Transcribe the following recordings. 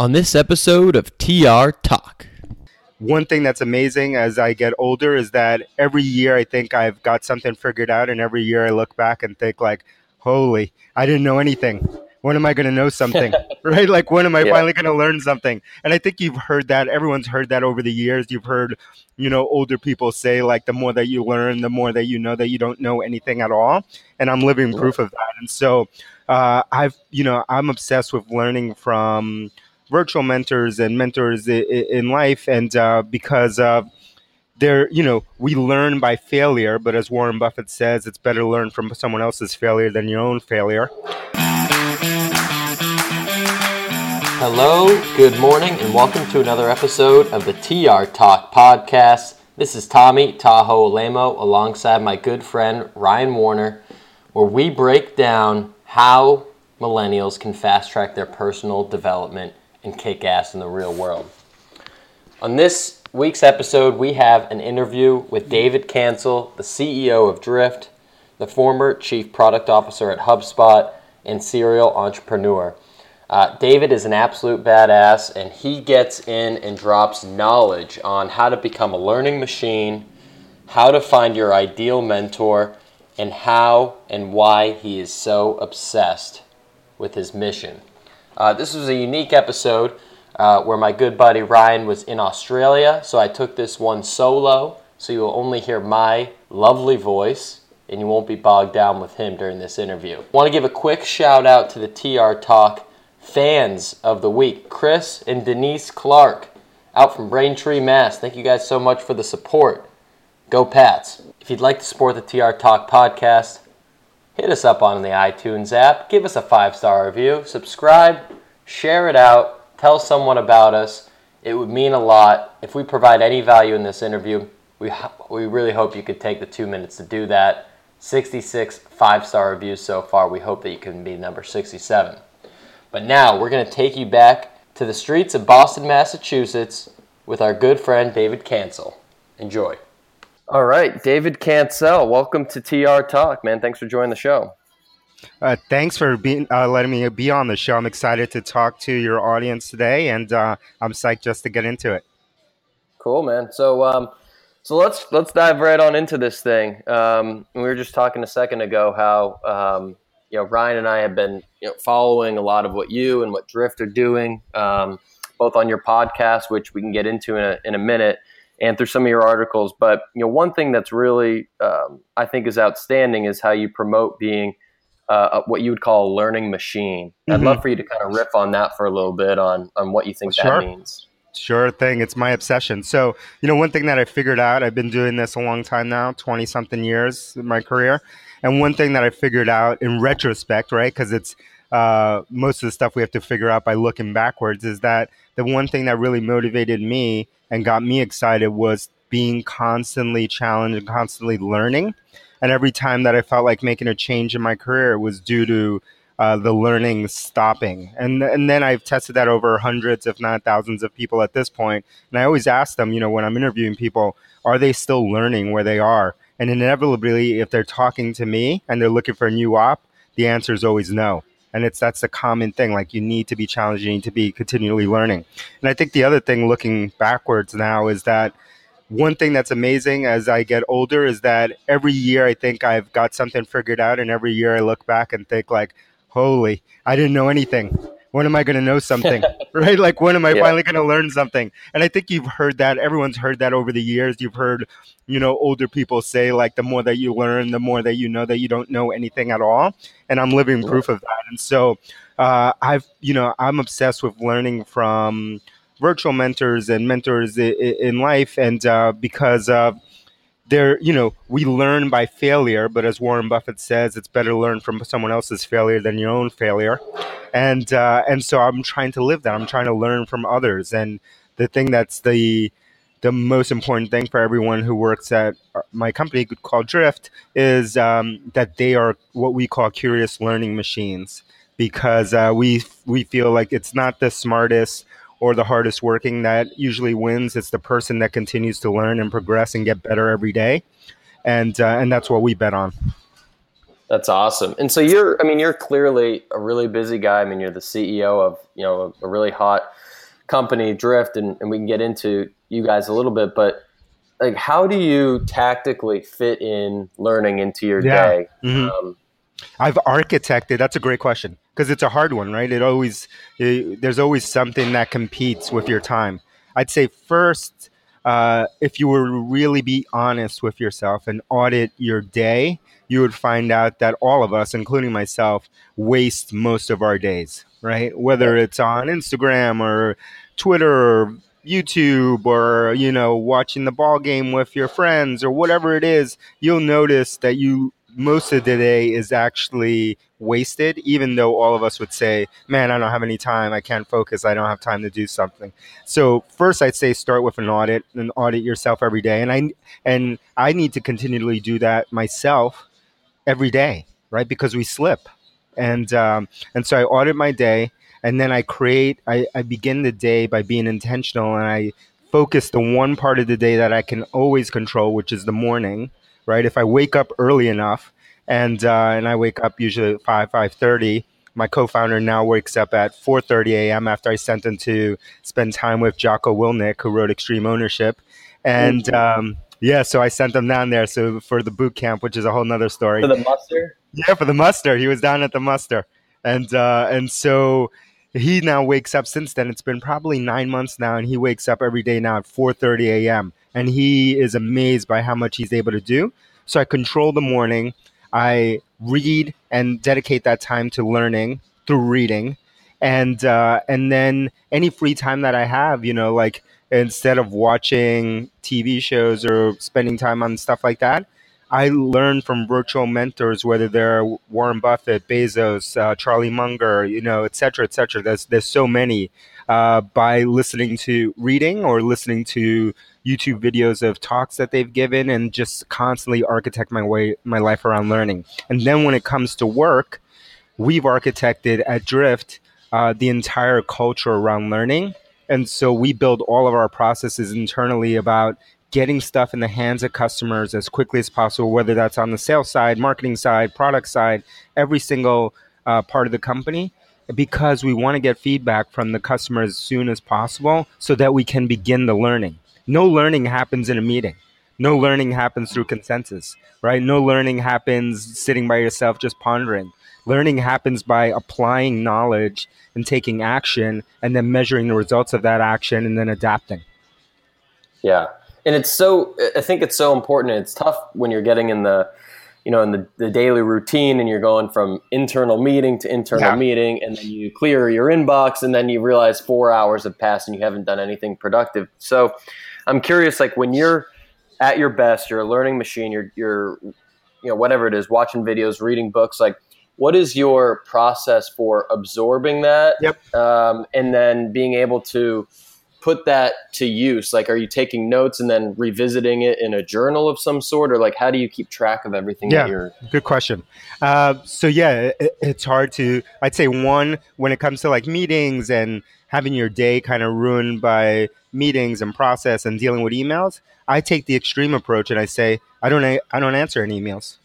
on this episode of TR Talk. One thing that's amazing as I get older is that every year I think I've got something figured out, and every year I look back and think, like, holy, I didn't know anything. When am I going to know something? right? Like, when am I yeah. finally going to learn something? And I think you've heard that. Everyone's heard that over the years. You've heard, you know, older people say, like, the more that you learn, the more that you know that you don't know anything at all. And I'm living proof of that. And so uh, I've, you know, I'm obsessed with learning from, virtual mentors and mentors in life, and uh, because uh, they're you know we learn by failure, but as Warren Buffett says, it's better to learn from someone else's failure than your own failure. Hello, good morning, and welcome to another episode of the TR Talk podcast. This is Tommy Tahoe Alaimo alongside my good friend Ryan Warner, where we break down how millennials can fast track their personal development and kick ass in the real world. On this week's episode, we have an interview with David Cancel, the CEO of Drift, the former Chief Product Officer at HubSpot, and serial entrepreneur. Uh, David is an absolute badass, and he gets in and drops knowledge on how to become a learning machine, how to find your ideal mentor, and how and why he is so obsessed with his mission. Uh, this was a unique episode uh, where my good buddy Ryan was in Australia, so I took this one solo, so you will only hear my lovely voice and you won't be bogged down with him during this interview. Want to give a quick shout out to the TR Talk fans of the week, Chris and Denise Clark, out from Braintree, Mass. Thank you guys so much for the support. Go Pats! If you'd like to support the TR Talk podcast, hit us up on the iTunes app, give us a five star review, subscribe, share it out, tell someone about us. It would mean a lot. If we provide any value in this interview, we, we really hope you could take the two minutes to do that. 66 five star reviews so far. We hope that you can be number 67. But now we're going to take you back to the streets of Boston, Massachusetts with our good friend David Cancel. Enjoy. All right, David Cancel, welcome to TR Talk, man. Thanks for joining the show. Uh, thanks for being uh, letting me be on the show. I'm excited to talk to your audience today, and uh, I'm psyched just to get into it. Cool, man. So, um, so let's let's dive right on into this thing. Um, we were just talking a second ago how um, you know Ryan and I have been you know, following a lot of what you and what Drift are doing, um, both on your podcast, which we can get into in a, in a minute and through some of your articles. But you know, one thing that's really um, I think is outstanding is how you promote being uh, what you would call a learning machine. Mm-hmm. I'd love for you to kind of riff on that for a little bit on on what you think sure. that means. Sure thing. It's my obsession. So, you know, one thing that I figured out, I've been doing this a long time now, 20 something years in my career. And one thing that I figured out in retrospect, right, because it's uh, most of the stuff we have to figure out by looking backwards, is that the one thing that really motivated me and got me excited was being constantly challenged and constantly learning. And every time that I felt like making a change in my career was due to uh, the learning stopping. And and then I've tested that over hundreds, if not thousands, of people at this point. And I always ask them, you know, when I'm interviewing people, are they still learning where they are? And inevitably, if they're talking to me and they're looking for a new op, the answer is always no and it's that's a common thing like you need to be challenged you need to be continually learning and i think the other thing looking backwards now is that one thing that's amazing as i get older is that every year i think i've got something figured out and every year i look back and think like holy i didn't know anything when am I going to know something? right? Like, when am I yeah. finally going to learn something? And I think you've heard that. Everyone's heard that over the years. You've heard, you know, older people say, like, the more that you learn, the more that you know that you don't know anything at all. And I'm living proof of that. And so uh, I've, you know, I'm obsessed with learning from virtual mentors and mentors in life. And uh, because, there, you know, we learn by failure, but as Warren Buffett says, it's better to learn from someone else's failure than your own failure. And uh, and so I'm trying to live that. I'm trying to learn from others. And the thing that's the the most important thing for everyone who works at my company called Drift is um, that they are what we call curious learning machines because uh, we we feel like it's not the smartest or the hardest working that usually wins. It's the person that continues to learn and progress and get better every day, and uh, and that's what we bet on. That's awesome. And so you're, I mean, you're clearly a really busy guy. I mean, you're the CEO of, you know, a really hot company, Drift, and, and we can get into you guys a little bit, but like, how do you tactically fit in learning into your yeah. day? Mm-hmm. Um, I've architected. That's a great question because it's a hard one, right? It always it, there's always something that competes with your time. I'd say first, uh, if you were to really be honest with yourself and audit your day, you would find out that all of us, including myself, waste most of our days, right? Whether it's on Instagram or Twitter or YouTube or you know watching the ball game with your friends or whatever it is, you'll notice that you most of the day is actually wasted, even though all of us would say, Man, I don't have any time. I can't focus. I don't have time to do something. So first I'd say start with an audit and audit yourself every day. And I and I need to continually do that myself every day, right? Because we slip. And um, and so I audit my day and then I create I, I begin the day by being intentional and I focus the one part of the day that I can always control, which is the morning right? If I wake up early enough, and uh, and I wake up usually at five five thirty. My co-founder now wakes up at 4:30 a.m. after I sent him to spend time with Jocko Willink, who wrote Extreme Ownership, and mm-hmm. um, yeah, so I sent him down there. So for the boot camp, which is a whole nother story. For the muster. Yeah, for the muster. He was down at the muster, and uh, and so he now wakes up since then it's been probably nine months now and he wakes up every day now at 4.30 a.m and he is amazed by how much he's able to do so i control the morning i read and dedicate that time to learning through reading and uh, and then any free time that i have you know like instead of watching tv shows or spending time on stuff like that I learn from virtual mentors, whether they're Warren Buffett, Bezos, uh, Charlie Munger, you know, et cetera, et cetera. There's, there's so many uh, by listening to reading or listening to YouTube videos of talks that they've given and just constantly architect my way, my life around learning. And then when it comes to work, we've architected at Drift uh, the entire culture around learning. And so we build all of our processes internally about getting stuff in the hands of customers as quickly as possible, whether that's on the sales side, marketing side, product side, every single uh, part of the company, because we want to get feedback from the customer as soon as possible so that we can begin the learning. No learning happens in a meeting. No learning happens through consensus, right? No learning happens sitting by yourself just pondering. Learning happens by applying knowledge and taking action and then measuring the results of that action and then adapting. Yeah and it's so i think it's so important it's tough when you're getting in the you know in the, the daily routine and you're going from internal meeting to internal yeah. meeting and then you clear your inbox and then you realize four hours have passed and you haven't done anything productive so i'm curious like when you're at your best you're a learning machine you're you're you know whatever it is watching videos reading books like what is your process for absorbing that yep. um, and then being able to put that to use? Like, are you taking notes and then revisiting it in a journal of some sort, or like, how do you keep track of everything? Yeah, you're... good question. Uh, so yeah, it, it's hard to. I'd say one when it comes to like meetings and having your day kind of ruined by meetings and process and dealing with emails. I take the extreme approach and I say I don't I don't answer any emails.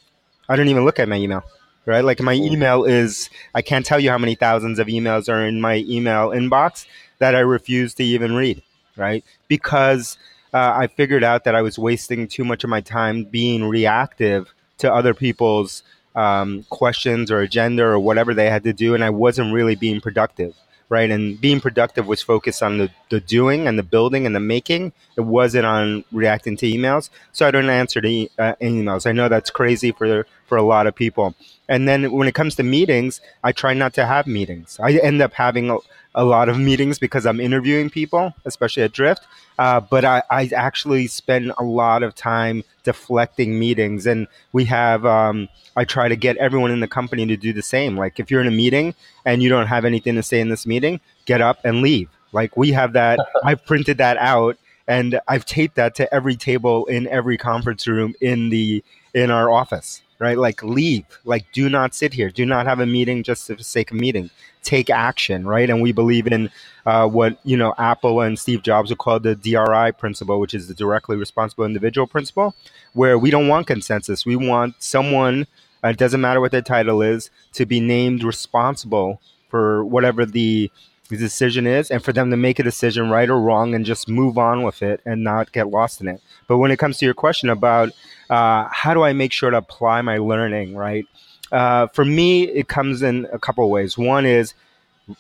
I don't even look at my email right? Like my email is, I can't tell you how many thousands of emails are in my email inbox that I refuse to even read, right? Because uh, I figured out that I was wasting too much of my time being reactive to other people's um, questions or agenda or whatever they had to do, and I wasn't really being productive right? And being productive was focused on the, the doing and the building and the making. It wasn't on reacting to emails. So I don't answer to uh, emails. I know that's crazy for for a lot of people. And then when it comes to meetings, I try not to have meetings. I end up having a, a lot of meetings because I'm interviewing people, especially at Drift. Uh, but I, I actually spend a lot of time deflecting meetings, and we have. Um, I try to get everyone in the company to do the same. Like if you're in a meeting and you don't have anything to say in this meeting, get up and leave. Like we have that. I've printed that out and I've taped that to every table in every conference room in the in our office right? Like leave, like do not sit here, do not have a meeting just for the sake of meeting. Take action, right? And we believe in uh, what you know Apple and Steve Jobs would call the DRI principle, which is the directly responsible individual principle, where we don't want consensus. We want someone Uh, it doesn't matter what their title is to be named responsible for whatever the the decision is and for them to make a decision right or wrong and just move on with it and not get lost in it. But when it comes to your question about uh, how do i make sure to apply my learning right? Uh, for me it comes in a couple of ways. One is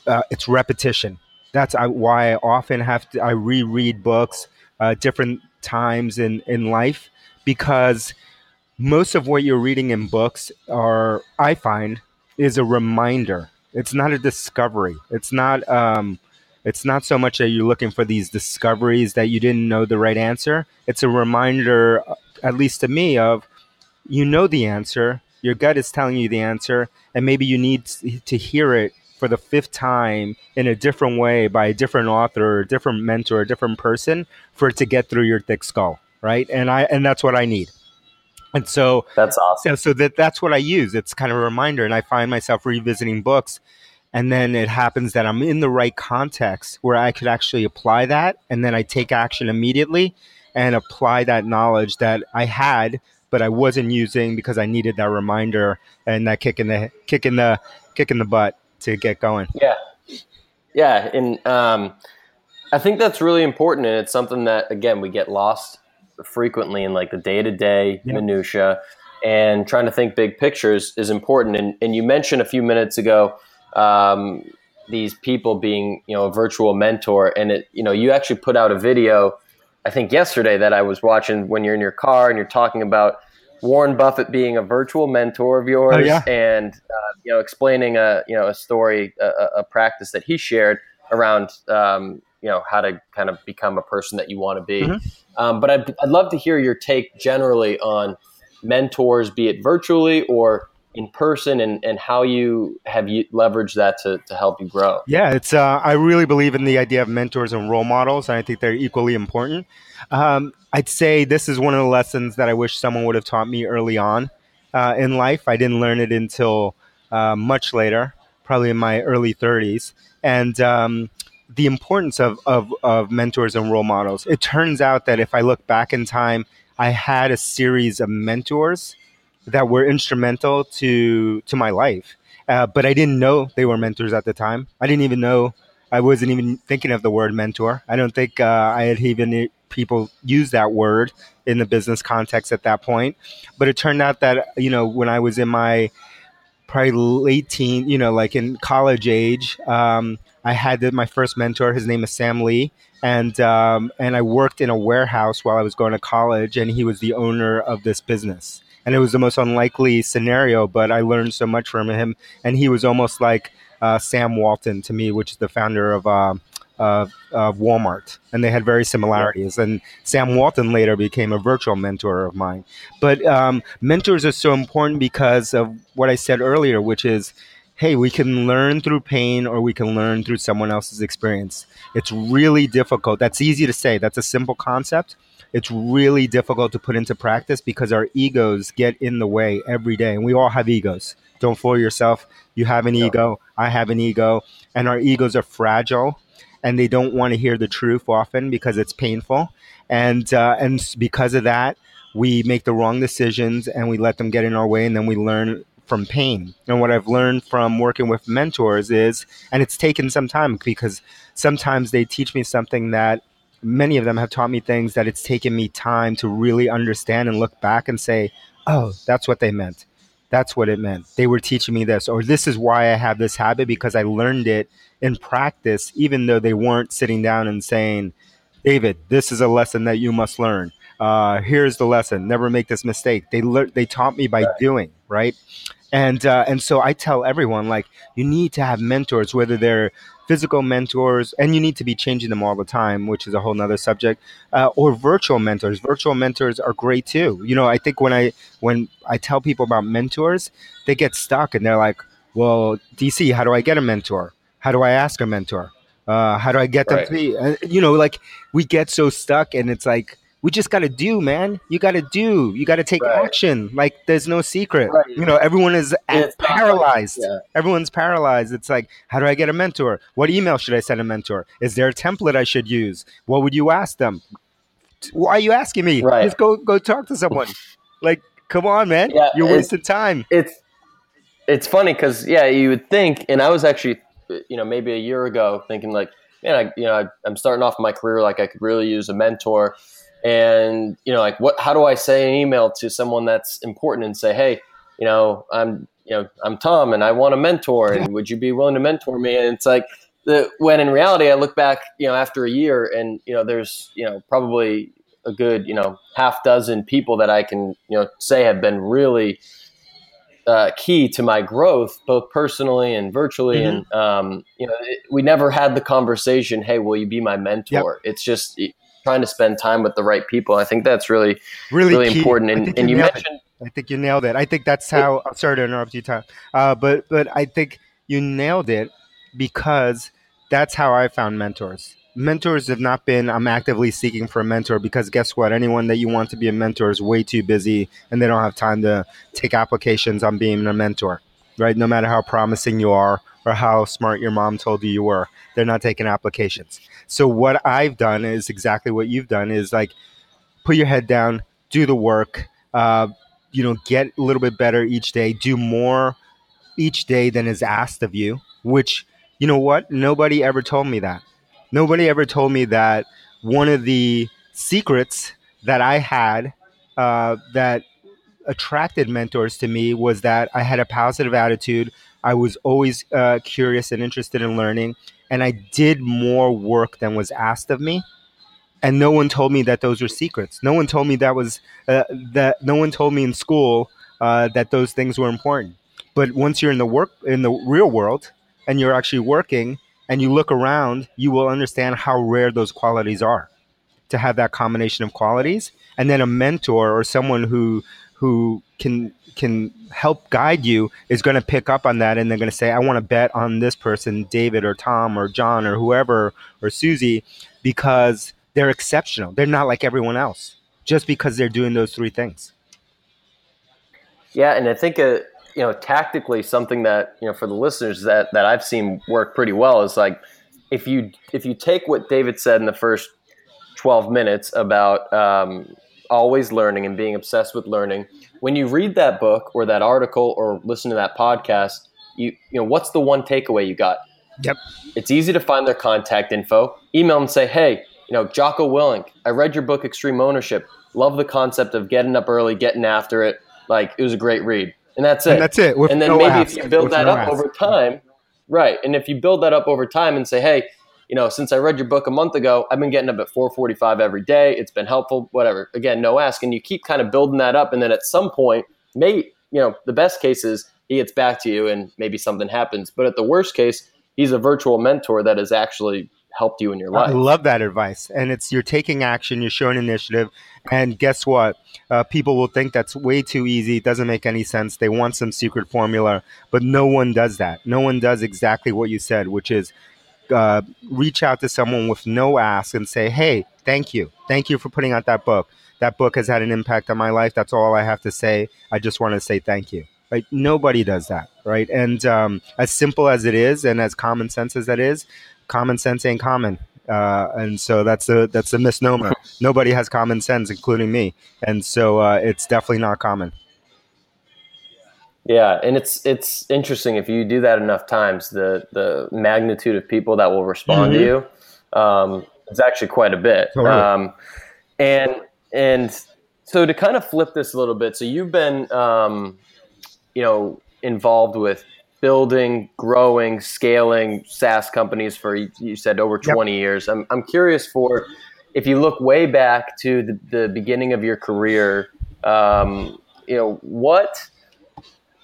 uh, it's repetition. That's why i often have to i reread books uh, different times in in life because most of what you're reading in books are i find is a reminder it's not a discovery. It's not um, it's not so much that you're looking for these discoveries that you didn't know the right answer. It's a reminder, uh, at least to me, of you know the answer. Your gut is telling you the answer, and maybe you need to hear it for the fifth time in a different way by a different author, or a different mentor, a different person for it to get through your thick skull, right? And I and that's what I need. And so that's awesome. Yeah, So that that's what I use. It's kind of a reminder, and I find myself revisiting books, and then it happens that I'm in the right context where I could actually apply that, and then I take action immediately and apply that knowledge that I had but I wasn't using because I needed that reminder and that kick in the kick in the kick in the butt to get going. Yeah, yeah, and um, I think that's really important, and it's something that again we get lost frequently in like the day to day minutia and trying to think big pictures is important. And, and you mentioned a few minutes ago um, these people being you know a virtual mentor, and it you know you actually put out a video I think yesterday that I was watching when you're in your car and you're talking about Warren Buffett being a virtual mentor of yours, oh, yeah. and uh, you know explaining a you know a story, a, a practice that he shared around um, you know how to kind of become a person that you want to be. Mm-hmm. Um, but I'd, I'd love to hear your take generally on mentors, be it virtually or in person and, and how you have you leveraged that to, to help you grow yeah it's uh, i really believe in the idea of mentors and role models and i think they're equally important um, i'd say this is one of the lessons that i wish someone would have taught me early on uh, in life i didn't learn it until uh, much later probably in my early 30s and um, the importance of, of, of mentors and role models. It turns out that if I look back in time, I had a series of mentors that were instrumental to to my life, uh, but I didn't know they were mentors at the time. I didn't even know. I wasn't even thinking of the word mentor. I don't think uh, I had even people use that word in the business context at that point. But it turned out that you know when I was in my probably late teen, you know, like in college age, um, I had my first mentor. His name is Sam Lee, and um, and I worked in a warehouse while I was going to college, and he was the owner of this business. And it was the most unlikely scenario, but I learned so much from him. And he was almost like uh, Sam Walton to me, which is the founder of uh, of, of Walmart, and they had very similarities. And Sam Walton later became a virtual mentor of mine. But um, mentors are so important because of what I said earlier, which is hey, we can learn through pain or we can learn through someone else's experience. It's really difficult. That's easy to say. That's a simple concept. It's really difficult to put into practice because our egos get in the way every day. And we all have egos. Don't fool yourself. You have an ego. I have an ego. And our egos are fragile and they don't want to hear the truth often because it's painful. And, uh, and because of that, we make the wrong decisions and we let them get in our way and then we learn from pain. And what I've learned from working with mentors is, and it's taken some time because sometimes they teach me something that many of them have taught me things that it's taken me time to really understand and look back and say, oh, that's what they meant. That's what it meant. They were teaching me this, or this is why I have this habit because I learned it in practice, even though they weren't sitting down and saying, David, this is a lesson that you must learn. Uh, here's the lesson. Never make this mistake. They learned. They taught me by doing right, and uh, and so I tell everyone like you need to have mentors, whether they're physical mentors, and you need to be changing them all the time, which is a whole nother subject, uh, or virtual mentors. Virtual mentors are great too. You know, I think when I when I tell people about mentors, they get stuck and they're like, "Well, DC, how do I get a mentor? How do I ask a mentor? Uh, how do I get them right. to be?" You know, like we get so stuck, and it's like we just got to do, man. You got to do. You got to take right. action. Like there's no secret. Right. You know, everyone is paralyzed. Yeah. Everyone's paralyzed. It's like, how do I get a mentor? What email should I send a mentor? Is there a template I should use? What would you ask them? Why are you asking me? Right. Just go go talk to someone. like Come on, man. Yeah, You're wasting time. It's it's funny because yeah, you would think, and I was actually, you know, maybe a year ago thinking like, man, I, you know, I, I'm starting off my career like I could really use a mentor, and you know, like what? How do I say an email to someone that's important and say, hey, you know, I'm you know, I'm Tom and I want a mentor, and would you be willing to mentor me? And it's like the when in reality, I look back, you know, after a year, and you know, there's you know probably a good you know half dozen people that I can you know say have been really uh, key to my growth, both personally and virtually. Mm-hmm. And um, you know, it, we never had the conversation, "Hey, will you be my mentor?" Yep. It's just trying to spend time with the right people. I think that's really really, really important. And, and you mentioned. It. I think you nailed it. I think that's how. I'm sorry to interrupt you, Tom, uh, but but I think you nailed it because that's how I found mentors mentors have not been i'm actively seeking for a mentor because guess what anyone that you want to be a mentor is way too busy and they don't have time to take applications on being a mentor right no matter how promising you are or how smart your mom told you you were. They're not taking applications. So what i've done is exactly what you've done is like put your head down do the work uh, you know get a little bit better each day do more each day than is asked of you which you know what? Nobody ever told me that. Nobody ever told me that one of the secrets that I had uh, that attracted mentors to me was that I had a positive attitude. I was always uh, curious and interested in learning, and I did more work than was asked of me. And no one told me that those were secrets. No one told me that was uh, that. No one told me in school uh, that those things were important. But once you're in the work in the real world and you're actually working, and you look around, you will understand how rare those qualities are. To have that combination of qualities, and then a mentor or someone who who can can help guide you is going to pick up on that, and they're going to say, "I want to bet on this person, David or Tom or John or whoever or Susie, because they're exceptional. They're not like everyone else, just because they're doing those three things." Yeah, and I think a you know, tactically something that, you know, for the listeners that, that I've seen work pretty well is like if you if you take what David said in the first 12 minutes about um, always learning and being obsessed with learning, when you read that book or that article or listen to that podcast, you you know, what's the one takeaway you got? Yep. It's easy to find their contact info. Email them and say, hey, you know, Jocko Willink, I read your book, Extreme Ownership. Love the concept of getting up early, getting after it. Like, it was a great read and that's it. And that's it. and then no maybe ask. if you build With that no up ask. over time, right? And if you build that up over time and say, hey, you know, since I read your book a month ago, I've been getting up at 4:45 every day. It's been helpful. Whatever. Again, no ask, and you keep kind of building that up, and then at some point, maybe you know, the best case is he gets back to you, and maybe something happens. But at the worst case, he's a virtual mentor that has actually helped you in your life. I love that advice, and it's you're taking action, you're showing initiative, and guess what? Uh, people will think that's way too easy. It doesn't make any sense. They want some secret formula, but no one does that. No one does exactly what you said, which is uh, reach out to someone with no ask and say, "Hey, thank you, thank you for putting out that book. That book has had an impact on my life. That's all I have to say. I just want to say thank you." Right? Nobody does that, right? And um, as simple as it is, and as common sense as that is, common sense ain't common. Uh, and so that's a that's a misnomer. Nobody has common sense, including me, and so uh, it's definitely not common. Yeah, and it's it's interesting if you do that enough times, the the magnitude of people that will respond mm-hmm. to you um, is actually quite a bit. Totally. Um, and and so to kind of flip this a little bit, so you've been um, you know involved with building, growing, scaling SaaS companies for you said over 20 yep. years. I'm I'm curious for if you look way back to the, the beginning of your career, um, you know what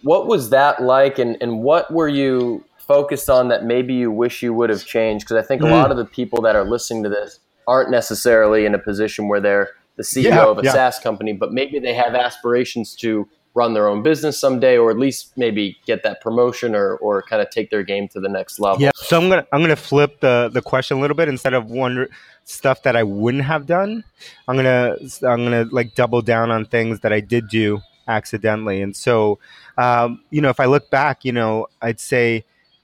what was that like, and and what were you focused on that maybe you wish you would have changed? Because I think mm. a lot of the people that are listening to this aren't necessarily in a position where they're the CEO yeah, of a yeah. SaaS company, but maybe they have aspirations to run their own business someday or at least maybe get that promotion or, or kind of take their game to the next level yeah so i'm gonna i'm gonna flip the the question a little bit instead of one stuff that i wouldn't have done i'm gonna i'm gonna like double down on things that i did do accidentally. And so um, you know if i look back you know i'd say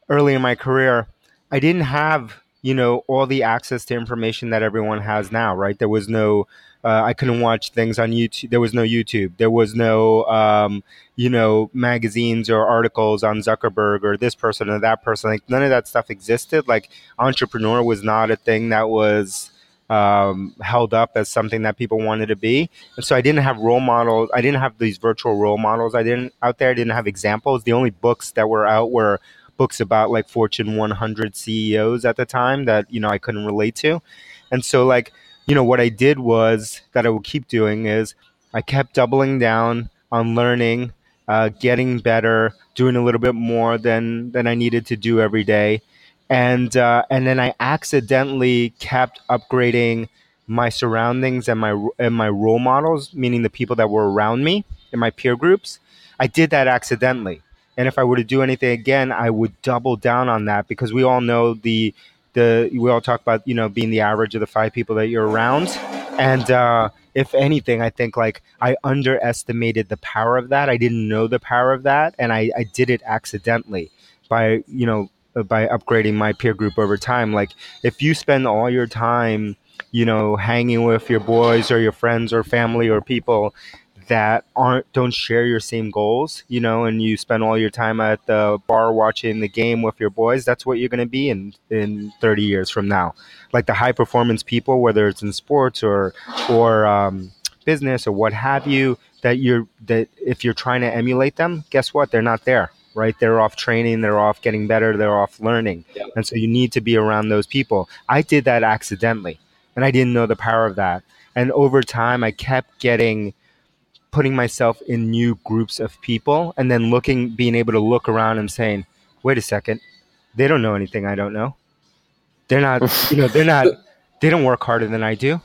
early in my career i didn't have you know all the access to information that everyone has now right? There was no uh, i couldn't watch things on youtube. There was no youtube. There was no um, you know magazines or articles on zuckerberg or this person or that person. Like none of that stuff existed. Like entrepreneur was not a thing that was um, held up as something that people wanted to be. And so i didn't have role models i didn't have these virtual role models i didn't out there i didn't have examples. The only books that were out were books about like Fortune 100 CEOs at the time that you know I couldn't relate to, and so like you know what I did was that I would keep doing is I kept doubling down on learning, uh, getting better, doing a little bit more than than I needed to do every day, and uh, and then I accidentally kept upgrading my surroundings and my and my role models, meaning the people that were around me in my peer groups. I did that accidentally. And if I were to do anything again, I would double down on that because we all know the the we all talk about you know being the average of the five people that you're around. And uh, if anything, I think like I underestimated the power of that. I didn't know the power of that, and I, I did it accidentally by you know by upgrading my peer group over time. Like if you spend all your time you know hanging with your boys or your friends or family or people that aren't don't share your same goals, you know, and you spend all your time at the bar watching the game with your boys, that's what you're going to be in in 30 years from now. Like the high performance people, whether it's in sports or or um, business or what have you, that you're that if you're trying to emulate them, guess what? They're not there. Right, they're off training, they're off getting better, they're off learning, yeah. and so you need to be around those people. I did that accidentally, and I didn't know the power of that. And over time, I kept getting putting myself in new groups of people and then looking being able to look around and saying wait a second. They don't know anything i don't know. They're not you know they're not they don't work harder than i do.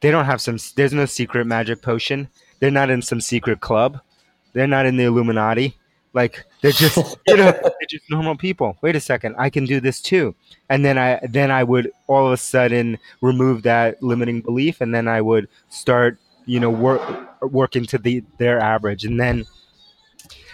They don't have some there's no secret magic potion. They're not in some secret club. They're not in the illuminati like they're just you know they're just normal people. Wait a second i can do this too. And then i then i would all of a sudden remove that limiting belief and then i would start you know work working to the their average. And then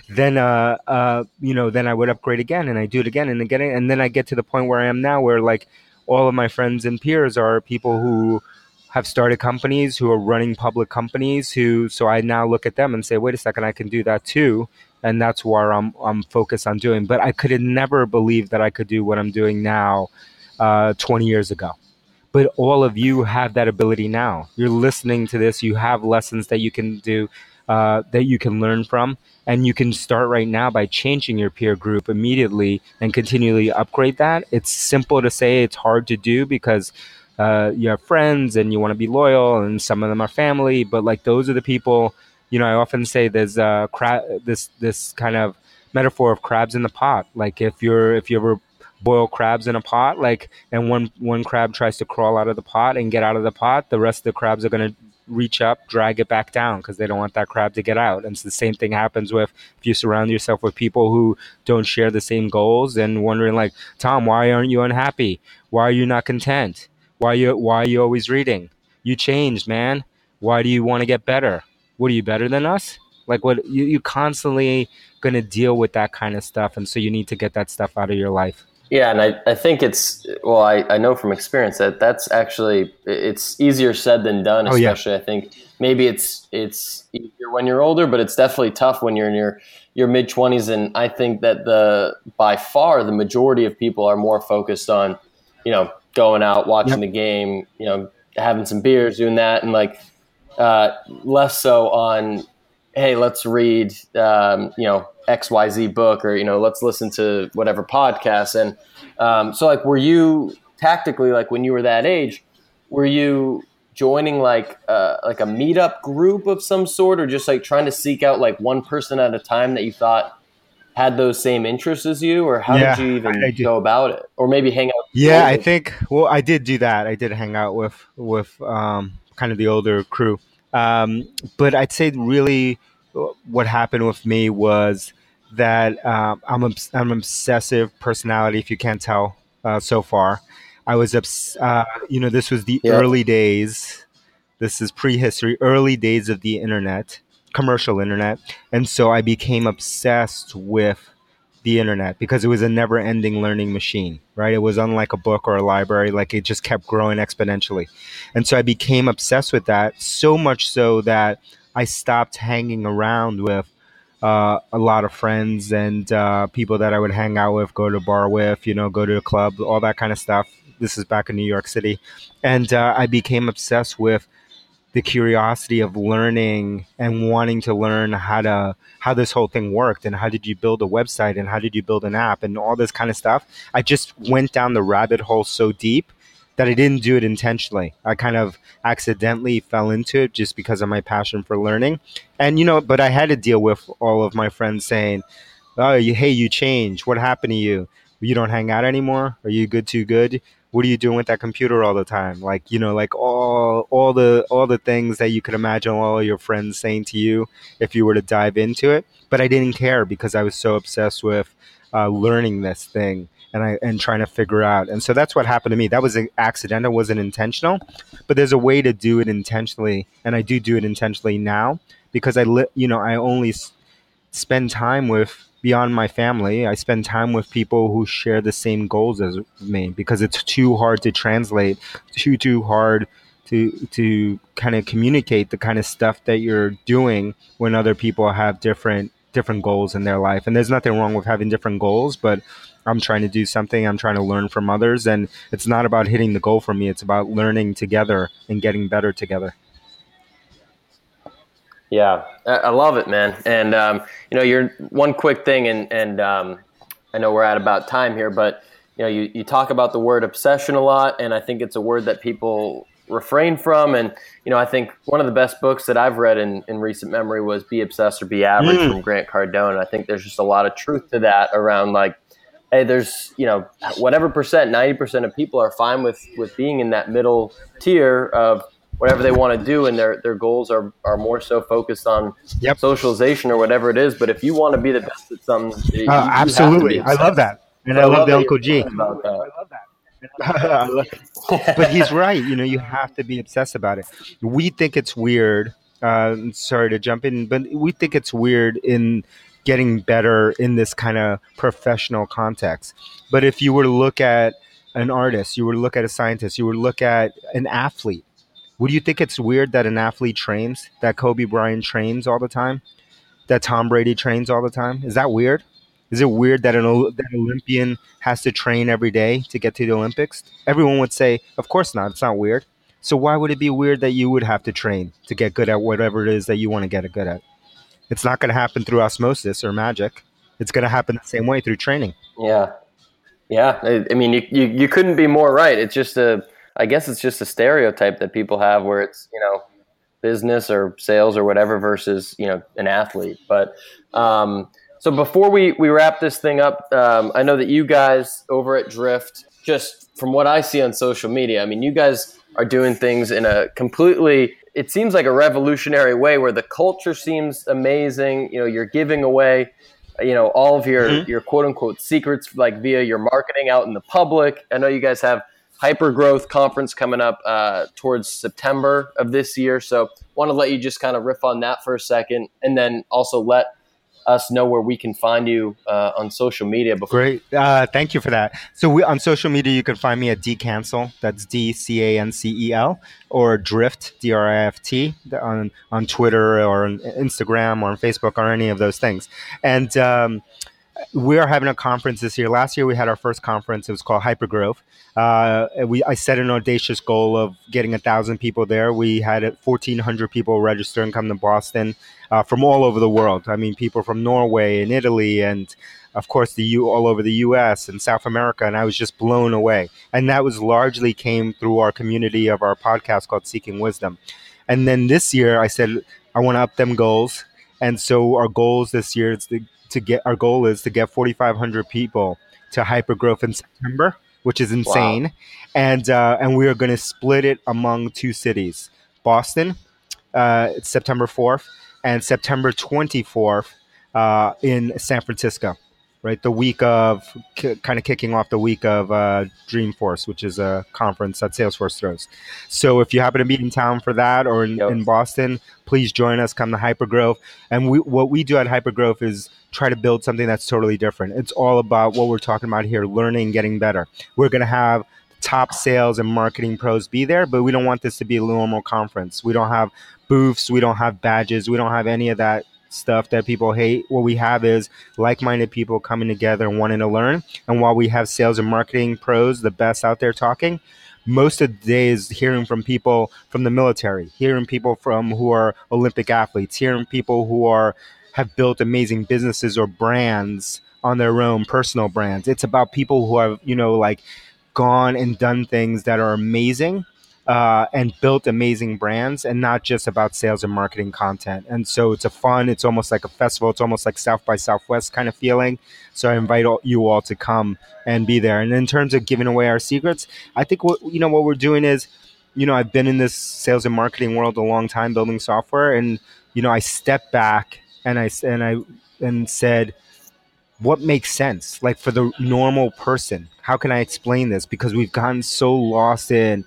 then uh uh you know then i would upgrade again and i do it again and again and then i get to the point where i am now where like all of my friends and peers are people who have started companies who are running public companies who so i now look at them and say wait a second i can do that too and that's where i'm i'm focused on doing but i could have never believed that i could do what i'm doing now uh 20 years ago but all of you have that ability now. You're listening to this. You have lessons that you can do, uh, that you can learn from, and you can start right now by changing your peer group immediately and continually upgrade that. It's simple to say. It's hard to do because uh, you have friends and you want to be loyal, and some of them are family. But like those are the people. You know, I often say there's uh, cra- this this kind of metaphor of crabs in the pot. Like if you're if you ever boil crabs in a pot like and one one crab tries to crawl out of the pot and get out of the pot the rest of the crabs are going to reach up drag it back down because they don't want that crab to get out. And it's the same thing happens with if you surround yourself with people who don't share the same goals and wondering like tom why aren't you unhappy? Why are you not content? Why you why are you always reading? You changed man. Why do you want to get better what are you better than us like what you, you constantly going to deal with that kind of stuff and so you need to get that stuff out of your life yeah, and I, I think it's well, I, I know from experience that that's actually it's easier said than done. Especially, oh, yeah. I think maybe it's it's easier when you're older, but it's definitely tough when you're in your your mid twenties. And I think that the by far the majority of people are more focused on you know going out, watching yep. the game, you know, having some beers, doing that, and like uh, less so on hey, let's read um, you know XYZ book or, you know, let's listen to whatever podcast. And um, so, like, were you tactically, like, when you were that age, were you joining like uh, like a meetup group of some sort or just like trying to seek out like one person at a time that you thought had those same interests as you? Or how yeah, did you even go about it? Or maybe hang out yeah i think well i did do that. I did hang out with with um, kind of the older crew um, but i'd say really what happened with me was that um, I'm, obs- I'm an obsessive personality, if you can't tell uh, so far. I was, obs- uh, you know, this was the yep. early days. This is prehistory, early days of the internet, commercial internet. And so I became obsessed with the internet because it was a never ending learning machine, right? It was unlike a book or a library, like it just kept growing exponentially. And so I became obsessed with that, so much so that I stopped hanging around with uh, a lot of friends and uh, people that I would hang out with, go to bar with, you know, go to a club, all that kind of stuff. This is back in New York City. And uh, I became obsessed with the curiosity of learning and wanting to learn how to how this whole thing worked and how did you build a website and how did you build an app and all this kind of stuff. I just went down the rabbit hole so deep that i didn't do it intentionally. I kind of accidentally fell into it just because of my passion for learning. And you know but i had to deal with all of my friends saying oh hey you changed. What happened to you? You don't hang out anymore? Are you good too good what are you doing with that computer all the time like you know like all all the all the things that you could imagine all your friends saying to you if you were to dive into it but i didn't care because i was so obsessed with uh, learning this thing and I and trying to figure out. And so that's what happened to me. That was an accidental, wasn't intentional, but there's a way to do it intentionally, and I do do it intentionally now because I li- you know I only s- spend time with beyond my family. I spend time with people who share the same goals as me because it's too hard to translate, too too hard to to kind of communicate the kind of stuff that you're doing when other people have different different goals in their life. And there's nothing wrong with having different goals, but I'm trying to do something. I'm trying to learn from others, and it's not about hitting the goal for me. It's about learning together and getting better together. Yeah, I love it, man. And um, you know, you're one quick thing, and and um, I know we're at about time here, but you know, you, you talk about the word obsession a lot, and I think it's a word that people refrain from. And you know, I think one of the best books that I've read in, in recent memory was "Be Obsessed or Be Average" mm. from Grant Cardone. And I think there's just a lot of truth to that around like, hey, there's you know, whatever percent, ninety percent of people are fine with with being in that middle tier of whatever they want to do and their their goals are are more so focused on yep. socialization or whatever it is but if you want to be the best at something uh, absolutely. i love that. And so i, love, love the uncle g. i love that but he's right you know you have to be obsessed about it. We think it's weird uh, sorry to jump in but we think it's weird in getting better in this kind of professional context. But if you were to look at an artist you were to look at a scientist you were to look at an athlete would you think it's weird that an athlete trains, that Kobe Bryant trains all the time, that Tom Brady trains all the time? Is that weird? Is it weird that an, that Olympian has to train every day to get to the Olympics? Everyone would say, of course not. It's not weird. So why would it be weird that you would have to train to get good at whatever it is that you want to get good at? It's not going to happen through osmosis or magic. It's going to happen the same way through training. Yeah. Yeah. I mean, you, you, you couldn't be more right. It's just a I guess it's just a stereotype that people have where it's you know business or sales or whatever versus you know an athlete. But um, so before we we wrap this thing up, um, I know that you guys over at Drift, just from what I see on social media, I mean, you guys are doing things in a completely it seems like a revolutionary way where the culture seems amazing. You know, you're giving away you know all of your mm-hmm. your quote unquote secrets like via your marketing out in the public. I know you guys have hyper growth conference coming up uh, towards September of this year. So, want to let you just kind of riff on that for a second, and then also let us know where we can find you uh, on social media. Before. Great, uh, thank you for that. So, we, on social media, you can find me at dcancel. That's D C A N C E L, or Drift D R I F T on on Twitter or on Instagram or on Facebook or any of those things, and. Um, we are having a conference this year. Last year we had our first conference. It was called Hypergrowth. Uh, we I set an audacious goal of getting a thousand people there. We had fourteen hundred people register and come to Boston uh, from all over the world. I mean, people from Norway and Italy and of course the U all over the U.S. and South America, and I was just blown away. And that was largely came through our community of our podcast called Seeking Wisdom. And then this year I said I want to up them goals. And so our goals this year is to to get our goal is to get 4,500 people to hypergrowth in September, which is insane, wow. and uh, and we are going to split it among two cities: Boston, uh, September 4th, and September 24th uh, in San Francisco. Right? The week of k- kind of kicking off the week of uh, Dreamforce, which is a conference that Salesforce throws. So if you happen to be in town for that or in, yep. in Boston, please join us. Come to Hypergrowth. And we, what we do at Hypergrowth is try to build something that's totally different. It's all about what we're talking about here: learning, getting better. We're going to have top sales and marketing pros be there, but we don't want this to be a normal conference. We don't have booths, we don't have badges, we don't have any of that stuff that people hate. What we have is like minded people coming together and wanting to learn. And while we have sales and marketing pros, the best out there talking, most of the day is hearing from people from the military, hearing people from who are Olympic athletes, hearing people who are have built amazing businesses or brands on their own personal brands. It's about people who have, you know, like gone and done things that are amazing uh, and built amazing brands and not just about sales and marketing content. And so it's a fun, it's almost like a festival, it's almost like South by Southwest kind of feeling. So I invite all, you all to come and be there. And in terms of giving away our secrets, I think what you know what we're doing is, you know, I've been in this sales and marketing world a long time building software, and you know, I stepped back and I and I and said, what makes sense, like for the normal person. How can I explain this? Because we've gotten so lost in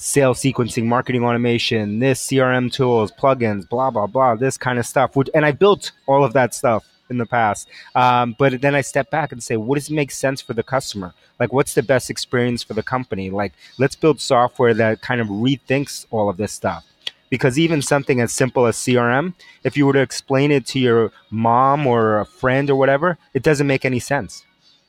sales sequencing, marketing automation, this CRM tools, plugins, blah blah blah, this kind of stuff. And I built all of that stuff in the past. Um, but then I step back and say, what does make sense for the customer? Like, what's the best experience for the company? Like, let's build software that kind of rethinks all of this stuff. Because even something as simple as CRM, if you were to explain it to your mom or a friend or whatever, it doesn't make any sense.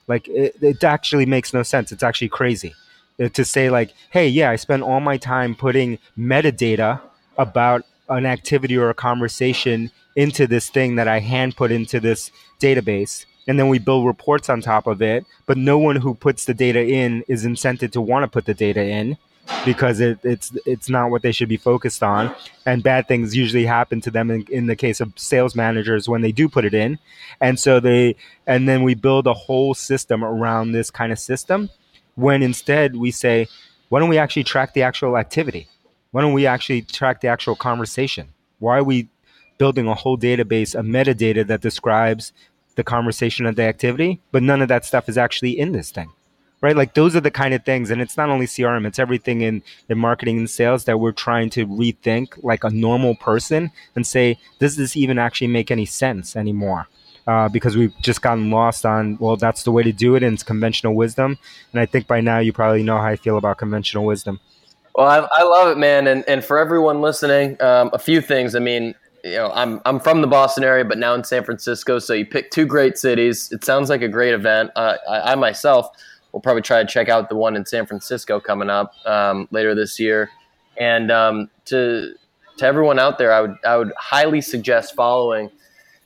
Like, it, it actually makes no sense. It's actually crazy. Uh, to say like, hey, yeah, I spend all my time putting metadata about an activity or a conversation into this thing that I hand put into this database. And then we build reports on top of it. But no one who puts the data in is incented to want to put the data in because it, it's it's not what they should be focused on. And bad things usually happen to them in, in the case of sales managers when they do put it in. And so they and then we build a whole system around this kind of system when instead we say, why don't we actually track the actual activity? Why don't we actually track the actual conversation? Why are we building a whole database of metadata that describes the conversation of the activity, but none of that stuff is actually in this thing? Right? Like those are the kind of things, and it's not only CRM, it's everything in, in marketing and sales that we're trying to rethink like a normal person and say, does this even actually make any sense anymore? Uh, because we've just gotten lost on well that's the way to do it and it's conventional wisdom. And i think by now you probably know how i feel about conventional wisdom. Well i, I love it man. And, and for everyone listening um, a few things. I mean you know I'm, I'm from the boston area but now in san francisco. So you pick two great cities. It sounds like a great event. Uh, I, I, myself will probably try to check out the one in san francisco coming up um, later this year. And um, to to everyone out there i would i would highly suggest following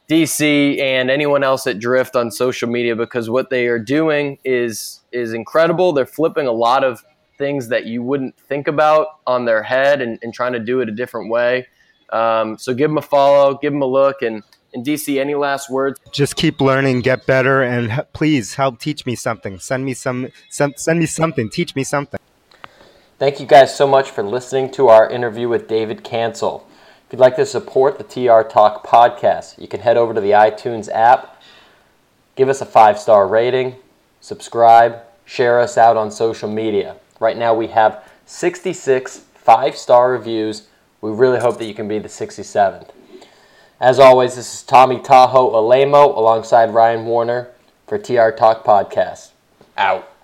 DC and anyone else at Drift on social media because what they are doing is is incredible. They're flipping a lot of things that you wouldn't think about on their head and, and trying to do it a different way. Um, so give them a follow, give them a look, and in DC, any last words? Just keep learning, get better, and please help teach me something. Send me some, some send me something. Teach me something. Thank you guys so much for listening to our interview with David Cancel. If you'd like to support the TR Talk podcast, you can head over to the iTunes app, give us a five star rating, subscribe, share us out on social media. Right now we have 66 five star reviews. We really hope that you can be the 67th. As always, this is Tommy Tahoe Alaimo alongside Ryan Warner for TR Talk Podcast. Out.